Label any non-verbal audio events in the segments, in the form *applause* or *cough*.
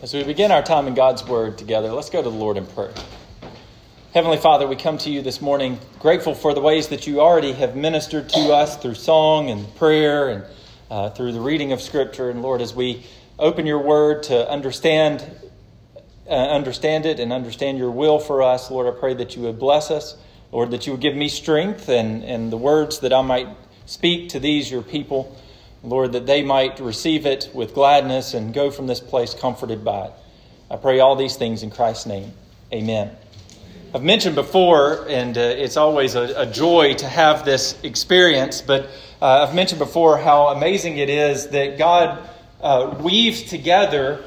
As we begin our time in God's Word together, let's go to the Lord in prayer. Heavenly Father, we come to you this morning grateful for the ways that you already have ministered to us through song and prayer and uh, through the reading of Scripture. And Lord, as we open your Word to understand, uh, understand it and understand your will for us, Lord, I pray that you would bless us. Lord, that you would give me strength and, and the words that I might speak to these, your people. Lord, that they might receive it with gladness and go from this place comforted by it. I pray all these things in Christ's name. Amen. I've mentioned before, and uh, it's always a, a, joy to have this experience, but uh, I've mentioned before how amazing it is that God uh, weaves together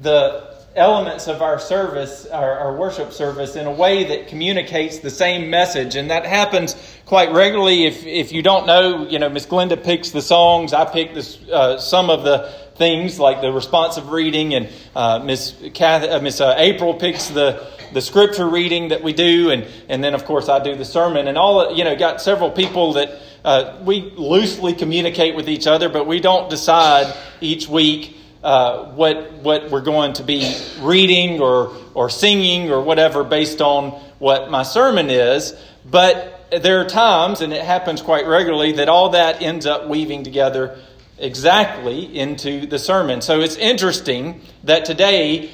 the elements of our service, our, our, worship service, in a way that communicates the same message. And that happens quite regularly. If, if you don't know, you know, Miss Glenda picks the songs, I pick this, uh, some of the things like the responsive reading, and uh, Miss, uh, Miss uh, April picks the, the scripture reading that we do, and, and then, of course, I do the sermon. And all, you know, got several people that uh, we loosely communicate with each other, but we don't decide each week uh, what what we're going to be reading or or singing or whatever based on what my sermon is. But there are times, and it happens quite regularly, that all that ends up weaving together exactly into the sermon. So it's interesting that today,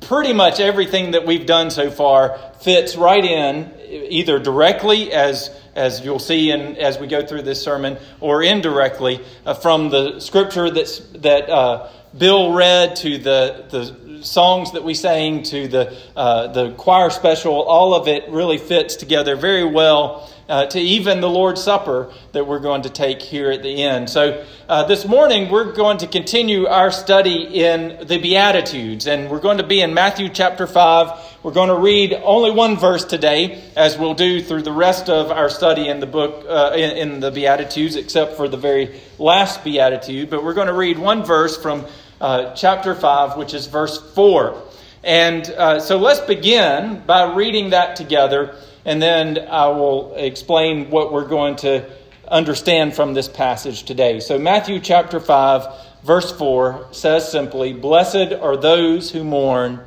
pretty much everything that we've done so far fits right in, either directly as as you'll see in, as we go through this sermon, or indirectly uh, from the scripture that's, that uh, Bill read to the, the songs that we sang to the, uh, the choir special, all of it really fits together very well uh, to even the Lord's Supper that we're going to take here at the end. So, uh, this morning we're going to continue our study in the Beatitudes, and we're going to be in Matthew chapter 5. We're going to read only one verse today, as we'll do through the rest of our study in the book, uh, in, in, the Beatitudes, except for the very last Beatitude. But we're going to read one verse from uh, chapter 5, which is verse 4. And uh, so let's begin by reading that together and then I will explain what we're going to understand from this passage today. So, Matthew chapter 5, verse 4 says simply, Blessed are those who mourn,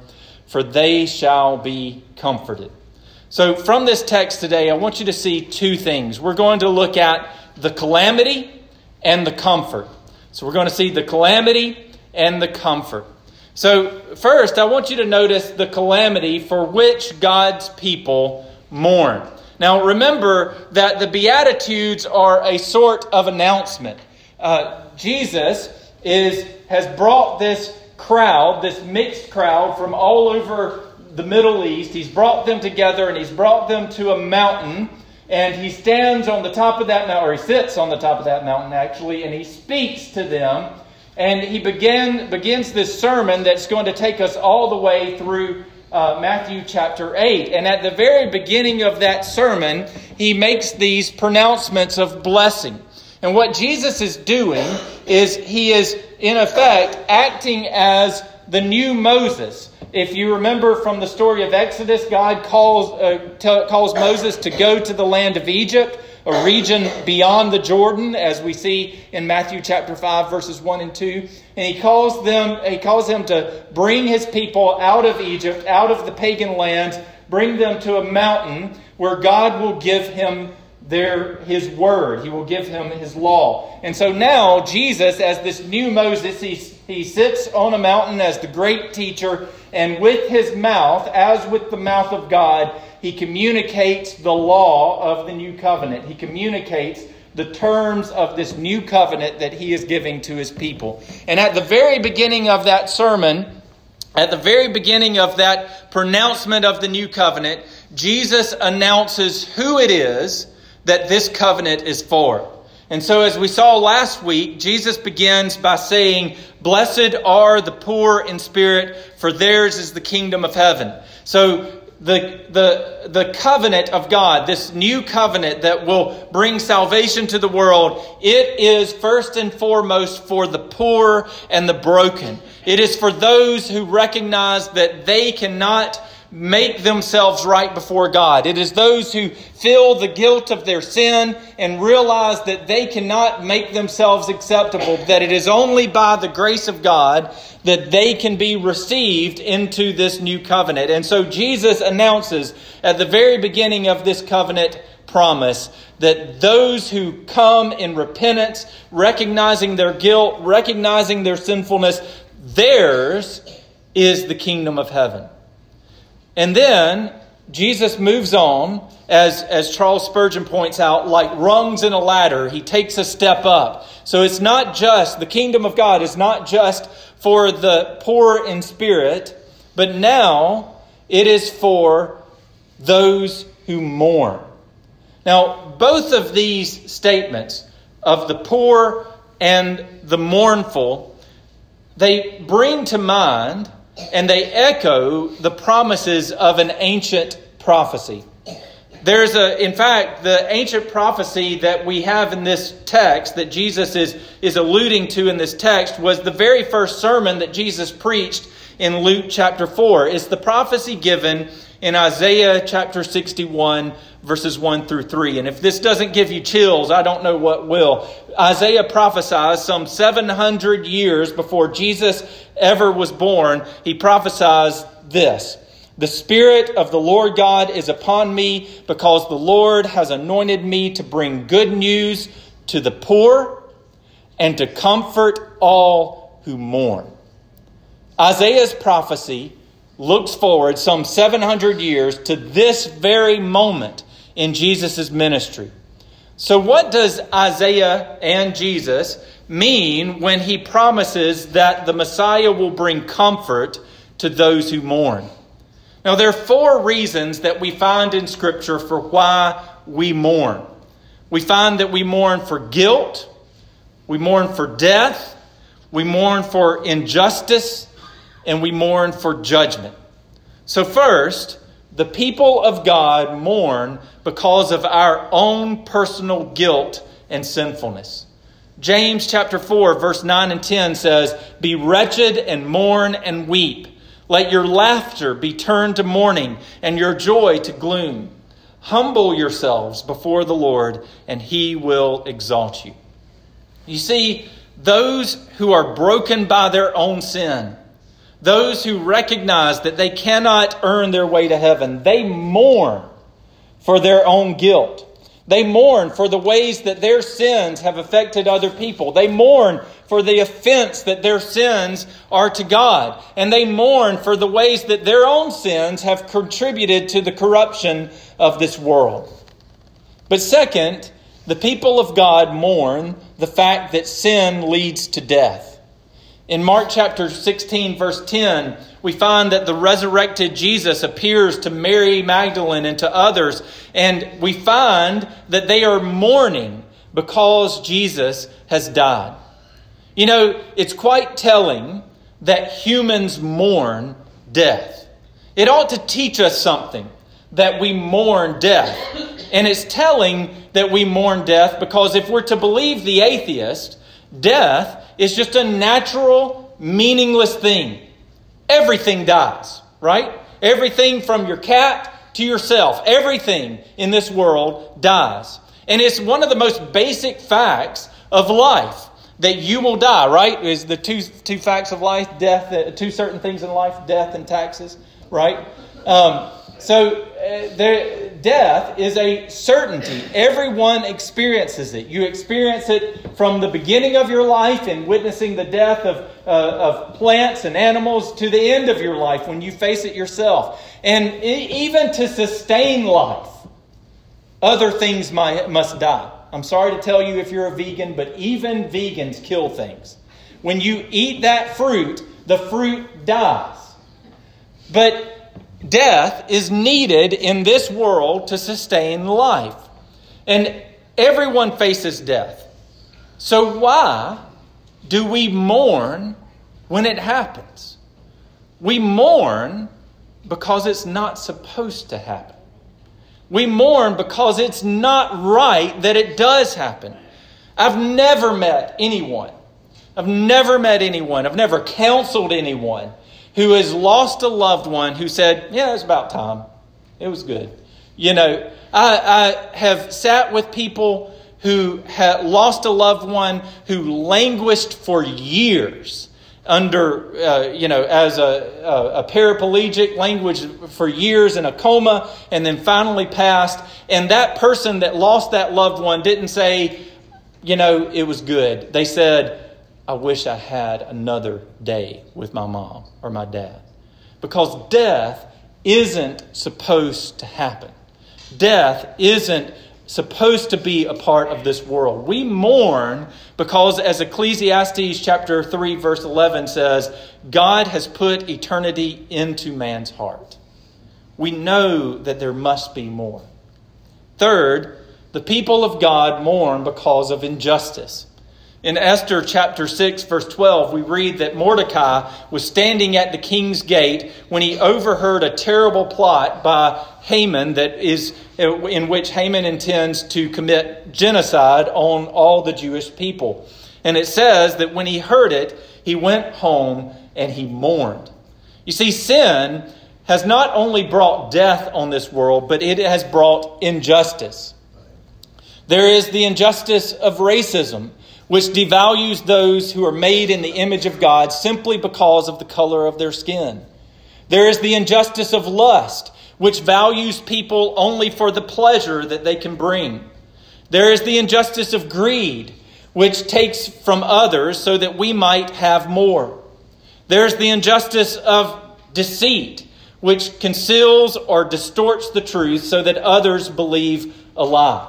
for they shall be comforted. So, from this text today, I want you to see two things. We're going to look at the calamity and the comfort. So, we're going to see the calamity and the comfort. So, first, I want you to notice the calamity for which God's people mourn. Now, remember that the Beatitudes are a sort of announcement. Uh, Jesus is, has brought this crowd, this mixed crowd from all over the Middle East. He's brought them together and he's brought them to a mountain. And he stands on the top of that mountain, or he sits on the top of that mountain actually, and he speaks to them. And he begin, begins this sermon that's going to take us all the way through uh, Matthew chapter 8. And at the very beginning of that sermon, he makes these pronouncements of blessing. And what Jesus is doing is he is, in effect, acting as the new Moses. If you remember from the story of Exodus, God calls, uh, t- calls Moses to go to the land of Egypt a region beyond the Jordan, as we see in Matthew chapter 5, verses 1 and 2. And he calls them, he calls him to bring his people out of Egypt, out of the pagan lands, bring them to a mountain where God will give him their his word. He will give him his law. And so now Jesus, as this new Moses, he, he sits on a mountain as the great teacher, and with his mouth, as with the mouth of God, he communicates the law of the new covenant. He communicates the terms of this new covenant that he is giving to his people. And at the very beginning of that sermon, at the very beginning of that pronouncement of the new covenant, Jesus announces who it is that this covenant is for. And so, as we saw last week, Jesus begins by saying, Blessed are the poor in spirit, for theirs is the kingdom of heaven. So, the, the, the covenant of God, this new covenant that will bring salvation to the world, it is first and foremost for the poor and the broken. It is for those who recognize that they cannot make themselves right before God. It is those who feel the guilt of their sin and realize that they cannot make themselves acceptable, that it is only by the grace of God that they can be received into this new covenant. And so Jesus announces at the very beginning of this covenant promise that those who come in repentance, recognizing their guilt, recognizing their sinfulness, theirs is the kingdom of heaven. And then Jesus moves on, as, as Charles Spurgeon points out, like rungs in a ladder. He takes a step up. So it's not just, the kingdom of God is not just for the poor in spirit, but now it is for those who mourn. Now, both of these statements of the poor and the mournful, they bring to mind and they echo the promises of an ancient prophecy. There's a, in fact, the ancient prophecy that we have in this text that Jesus is, is alluding to in this text was the very first sermon that Jesus preached in Luke chapter 4. It's the prophecy given in Isaiah chapter 61, verses 1 through 3. And if this doesn't give you chills, I don't know what will. Isaiah prophesies some 700 years before Jesus ever was born. He prophesies this. The Spirit of the Lord God is upon me because the Lord has anointed me to bring good news to the poor and to comfort all who mourn. Isaiah's prophecy looks forward some 700 years to this very moment in Jesus' ministry. So, what does Isaiah and Jesus mean when he promises that the Messiah will bring comfort to those who mourn? Now, there are four reasons that we find in Scripture for why we mourn. We find that we mourn for guilt, we mourn for death, we mourn for injustice, and we mourn for judgment. So, first, the people of God mourn because of our own personal guilt and sinfulness. James chapter 4 verse 9 and 10 says, "Be wretched and mourn and weep. Let your laughter be turned to mourning and your joy to gloom. Humble yourselves before the Lord, and he will exalt you." You see, those who are broken by their own sin, those who recognize that they cannot earn their way to heaven, they mourn for their own guilt. They mourn for the ways that their sins have affected other people. They mourn for the offense that their sins are to God. And they mourn for the ways that their own sins have contributed to the corruption of this world. But second, the people of God mourn the fact that sin leads to death. In Mark chapter 16, verse 10, we find that the resurrected Jesus appears to Mary Magdalene and to others, and we find that they are mourning because Jesus has died. You know, it's quite telling that humans mourn death. It ought to teach us something that we mourn death. And it's telling that we mourn death because if we're to believe the atheist, death is just a natural, meaningless thing. Everything dies, right? Everything from your cat to yourself, everything in this world dies. And it's one of the most basic facts of life that you will die, right? Is the two, two facts of life, death, uh, two certain things in life, death and taxes, right? Um, so uh, there, death is a certainty. Everyone experiences it. You experience it from the beginning of your life in witnessing the death of, uh, of plants and animals to the end of your life when you face it yourself. And even to sustain life, other things must die. I'm sorry to tell you if you're a vegan, but even vegans kill things. When you eat that fruit, the fruit dies. But death is needed in this world to sustain life. And everyone faces death. So, why do we mourn when it happens? We mourn because it's not supposed to happen. We mourn because it's not right that it does happen. I've never met anyone, I've never met anyone, I've never counseled anyone who has lost a loved one who said, Yeah, it's about time. It was good. You know, I, I have sat with people who had lost a loved one who languished for years under, uh, you know, as a, a, a, paraplegic, language for years in a coma, and then finally passed. And that person that lost that loved one didn't say, you know, it was good. They said, I wish I had another day with my mom or my dad. Because death isn't supposed to happen. Death isn't supposed to be a part of this world. We mourn because, as Ecclesiastes chapter 3, verse 11 says, God has put eternity into man's heart. We know that there must be more. Third, the people of God mourn because of injustice. In Esther chapter 6, verse 12, we read that Mordecai was standing at the king's gate when he overheard a terrible plot by Haman that is uh, in which Haman intends to commit genocide on all the Jewish people. And it says that when he heard it, he went home and he mourned. You see, sin has not only brought death on this world, but it has brought injustice. There is the injustice of racism which devalues those who are made in the image of God simply because of the color of their skin. There is the injustice of lust, which values people only for the pleasure that they can bring. There is the injustice of greed, which takes from others so that we might have more. There's the injustice of deceit, which conceals or distorts the truth so that others believe a lie.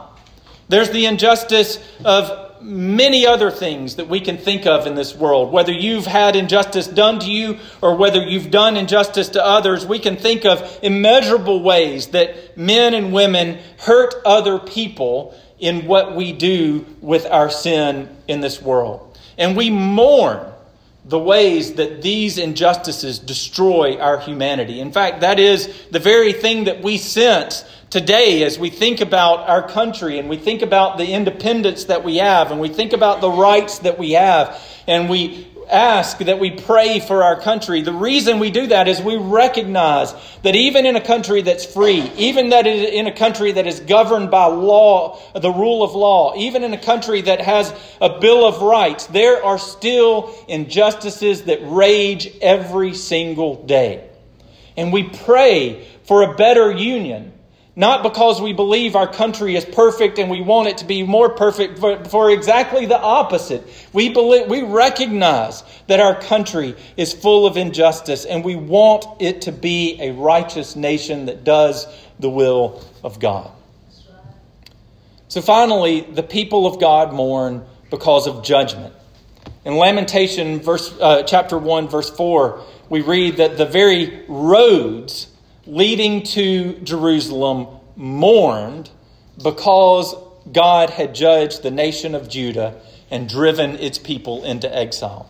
There's the injustice of many other things that we can think of in this world. Whether you've had injustice done to you or whether you've done injustice to others, we can think of immeasurable ways that men and women hurt other people in what we do with our sin in this world. And we mourn the ways that these injustices destroy our humanity. In fact, that is the very thing that we sense today as we think about our country and we think about the independence that we have and we think about the rights that we have and we ask that we pray for our country. The reason we do that is we recognize that even in a country that's free, even that in a country that is governed by law, the rule of law, even in a country that has a Bill of Rights, there are still injustices that rage every single day. And we pray for a better union not because we believe our country is perfect and we want it to be more perfect, but for exactly the opposite. We, believe, we recognize that our country is full of injustice and we want it to be a righteous nation that does the will of God. So finally, the people of God mourn because of judgment. In Lamentation, verse, uh, chapter 1, verse 4, we read that the very roads leading to Jerusalem mourned because God had judged the nation of Judah and driven its people into exile.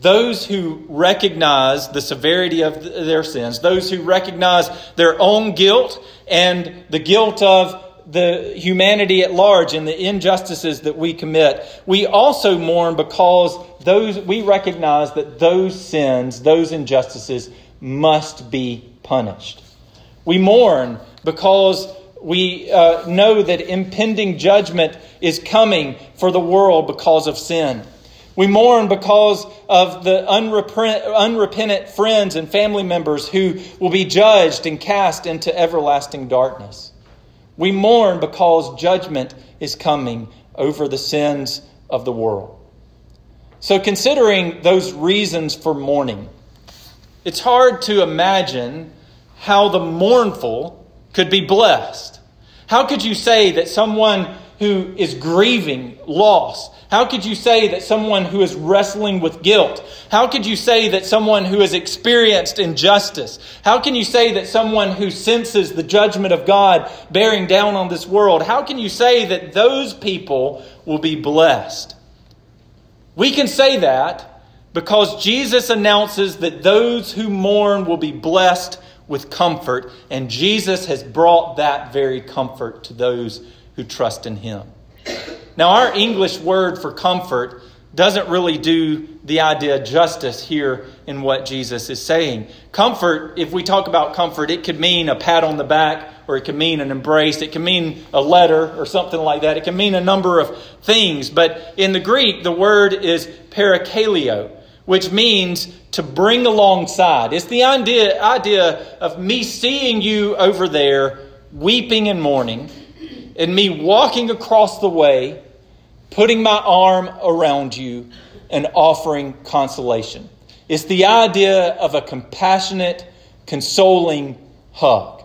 Those who recognize the severity of their sins, those who recognize their own guilt and the guilt of the humanity at large and the injustices that we commit, we also mourn because those we recognize that those sins, those injustices must be punished. We mourn because we uh, know that impending judgment is coming for the world because of sin. We mourn because of the unrepent, unrepentant friends and family members who will be judged and cast into everlasting darkness. We mourn because judgment is coming over the sins of the world. So, considering those reasons for mourning, it's hard to imagine how the mournful could be blessed. How could you say that someone who is grieving loss, how could you say that someone who is wrestling with guilt? How could you say that someone who has experienced injustice? How can you say that someone who senses the judgment of God bearing down on this world? How can you say that those people will be blessed? We can say that because Jesus announces that those who mourn will be blessed with comfort, and Jesus has brought that very comfort to those who trust in him. Now, our English word for comfort doesn't really do the idea justice here in what Jesus is saying. Comfort, if we talk about comfort, it could mean a pat on the back or it can mean an embrace. It can mean a letter or something like that. It can mean a number of things. But in the Greek, the word is parakaleo, which means to bring alongside. It's the idea, idea of me seeing you over there weeping and mourning, and me walking across the way, putting my arm around you, and offering consolation. It's the idea of a compassionate, consoling hug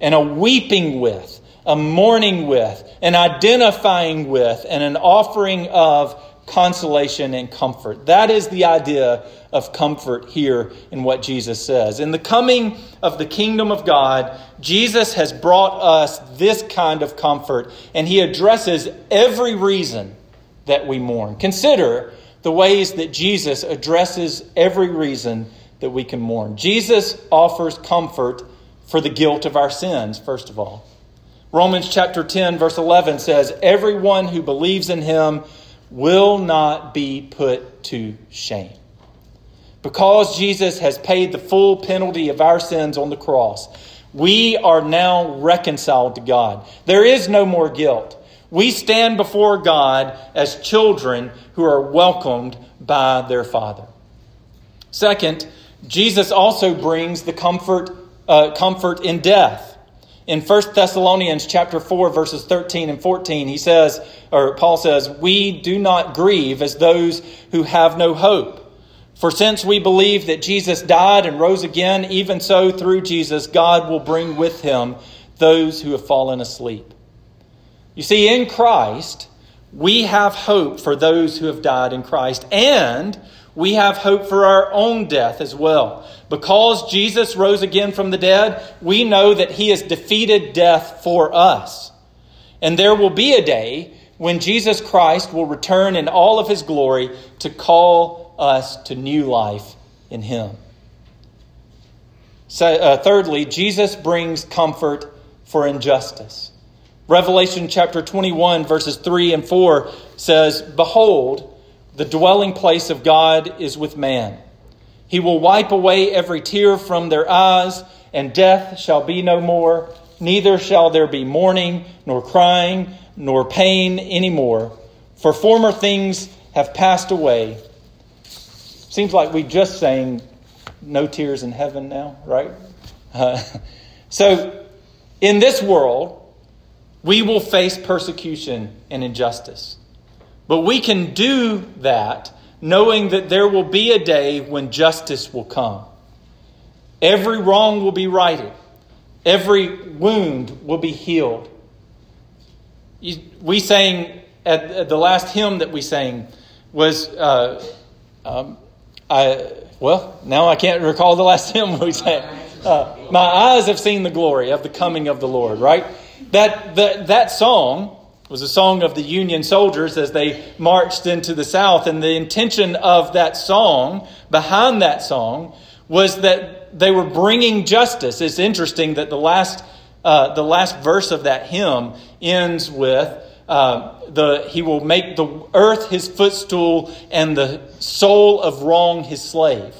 and a weeping with, a mourning with, an identifying with, and an offering of consolation and comfort. That is the idea of comfort here in what Jesus says. In the coming of the kingdom of God, Jesus has brought us this kind of comfort, and he addresses every reason that we mourn. Consider the ways that Jesus addresses every reason that we can mourn. Jesus offers comfort for the guilt of our sins, first of all. Romans chapter 10, verse 11 says, Everyone who believes in him will not be put to shame. Because Jesus has paid the full penalty of our sins on the cross, we are now reconciled to God. There is no more guilt. We stand before God as children who are welcomed by their Father. Second, Jesus also brings the comfort uh, comfort in death. In 1 Thessalonians chapter 4 verses 13 and 14, he says or Paul says, "We do not grieve as those who have no hope. For since we believe that Jesus died and rose again, even so through Jesus God will bring with him those who have fallen asleep." You see, in Christ, we have hope for those who have died in Christ, and we have hope for our own death as well. Because Jesus rose again from the dead, we know that he has defeated death for us. And there will be a day when Jesus Christ will return in all of his glory to call us to new life in him. So, uh, thirdly, Jesus brings comfort for injustice. Revelation chapter 21, verses 3 and 4 says, Behold, the dwelling place of God is with man. He will wipe away every tear from their eyes, and death shall be no more. Neither shall there be mourning, nor crying, nor pain any more, for former things have passed away. Seems like we just sang no tears in heaven now, right? Uh, *laughs* so, in this world, we will face persecution and injustice. But we can do that knowing that there will be a day when justice will come. Every wrong will be righted, every wound will be healed. We sang at the last hymn that we sang was, uh, um, I, well, now I can't recall the last *laughs* hymn we sang. Uh, My eyes have seen the glory of the coming of the Lord, right? That, that, that song was a song of the Union soldiers as they marched into the South. And the intention of that song, behind that song, was that they were bringing justice. It's interesting that the last, uh, the last verse of that hymn ends with uh, the, He will make the earth his footstool and the soul of wrong his slave.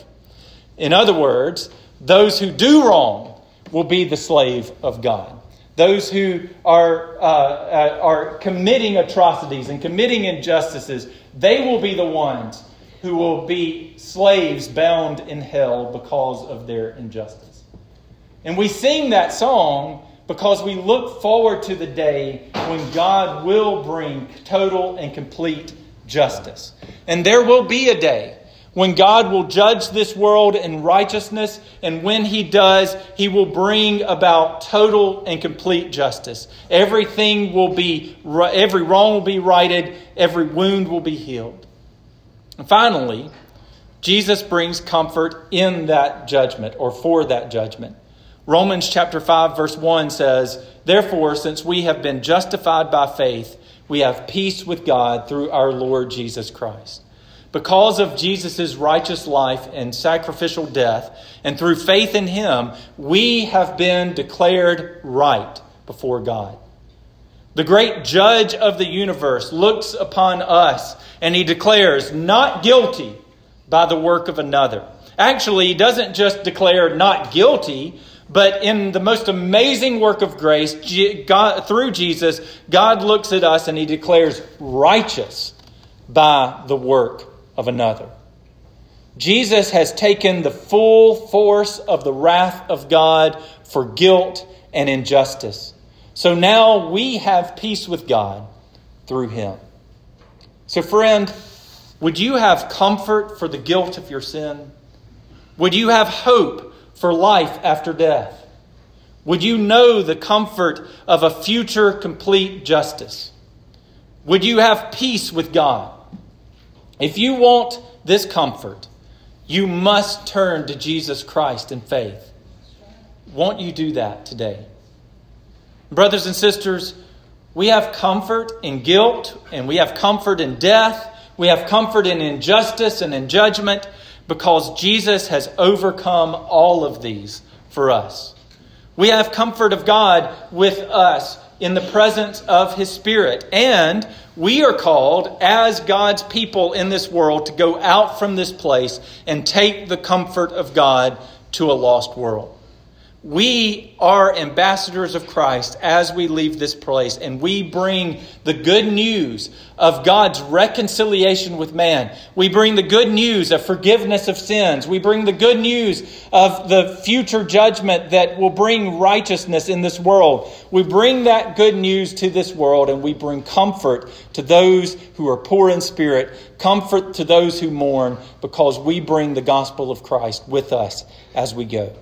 In other words, those who do wrong will be the slave of God. Those who are, uh, uh, are committing atrocities and committing injustices, they will be the ones who will be slaves bound in hell because of their injustice. And we sing that song because we look forward to the day when God will bring total and complete justice. And there will be a day when God will judge this world in righteousness, and when He does, He will bring about total and complete justice. Everything will be, every wrong will be righted, every wound will be healed. And finally, Jesus brings comfort in that judgment or for that judgment. Romans chapter 5 verse 1 says, "Therefore, since we have been justified by faith, we have peace with God through our Lord Jesus Christ." Because of Jesus' righteous life and sacrificial death, and through faith in him, we have been declared right before God. The great judge of the universe looks upon us and he declares, not guilty by the work of another. Actually, he doesn't just declare not guilty, but in the most amazing work of grace, God, through Jesus, God looks at us and he declares righteous by the work of another. Jesus has taken the full force of the wrath of God for guilt and injustice. So now we have peace with God through him. So, friend, would you have comfort for the guilt of your sin? Would you have hope for life after death? Would you know the comfort of a future complete justice? Would you have peace with God? If you want this comfort, you must turn to Jesus Christ in faith. Won't you do that today? Brothers and sisters, we have comfort in guilt, and we have comfort in death. We have comfort in injustice and in judgment because Jesus has overcome all of these for us. We have comfort of God with us in the presence of His Spirit. And we are called, as God's people in this world, to go out from this place and take the comfort of God to a lost world. We are ambassadors of Christ as we leave this place, and we bring the good news of God's reconciliation with man. We bring the good news of forgiveness of sins. We bring the good news of the future judgment that will bring righteousness in this world. We bring that good news to this world, and we bring comfort to those who are poor in spirit, comfort to those who mourn, because we bring the gospel of Christ with us as we go.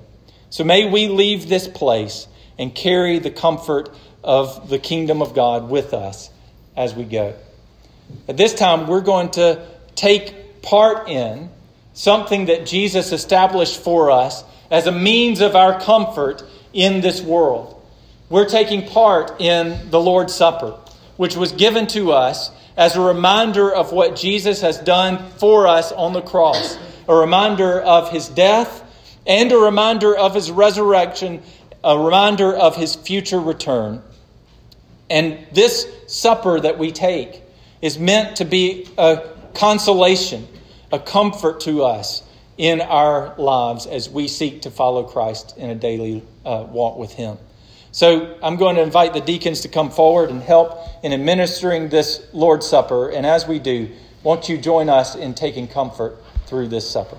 So may we leave this place and carry the comfort of the kingdom of God with us as we go. At this time, we're going to take part in something that Jesus established for us as a means of our comfort in this world. We're taking part in the Lord's Supper, which was given to us as a reminder of what Jesus has done for us on the cross, a reminder of his death and a reminder of his resurrection, a reminder of his future return. And this supper that we take is meant to be a consolation, a comfort to us in our lives as we seek to follow Christ in a daily uh, walk with him. So I'm going to invite the deacons to come forward and help in administering this Lord's Supper. And as we do, won't you join us in taking comfort through this supper?